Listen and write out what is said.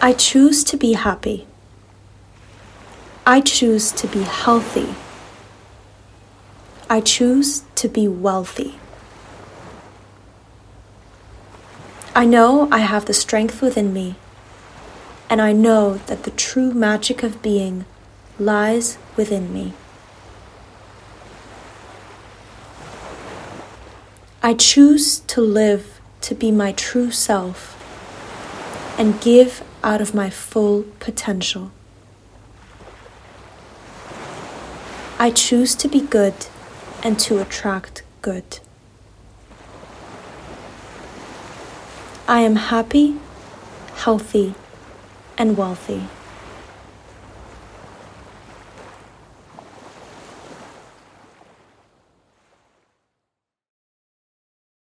I choose to be happy. I choose to be healthy. I choose to be wealthy. I know I have the strength within me, and I know that the true magic of being lies within me. I choose to live to be my true self and give out of my full potential. I choose to be good and to attract good. I am happy, healthy, and wealthy.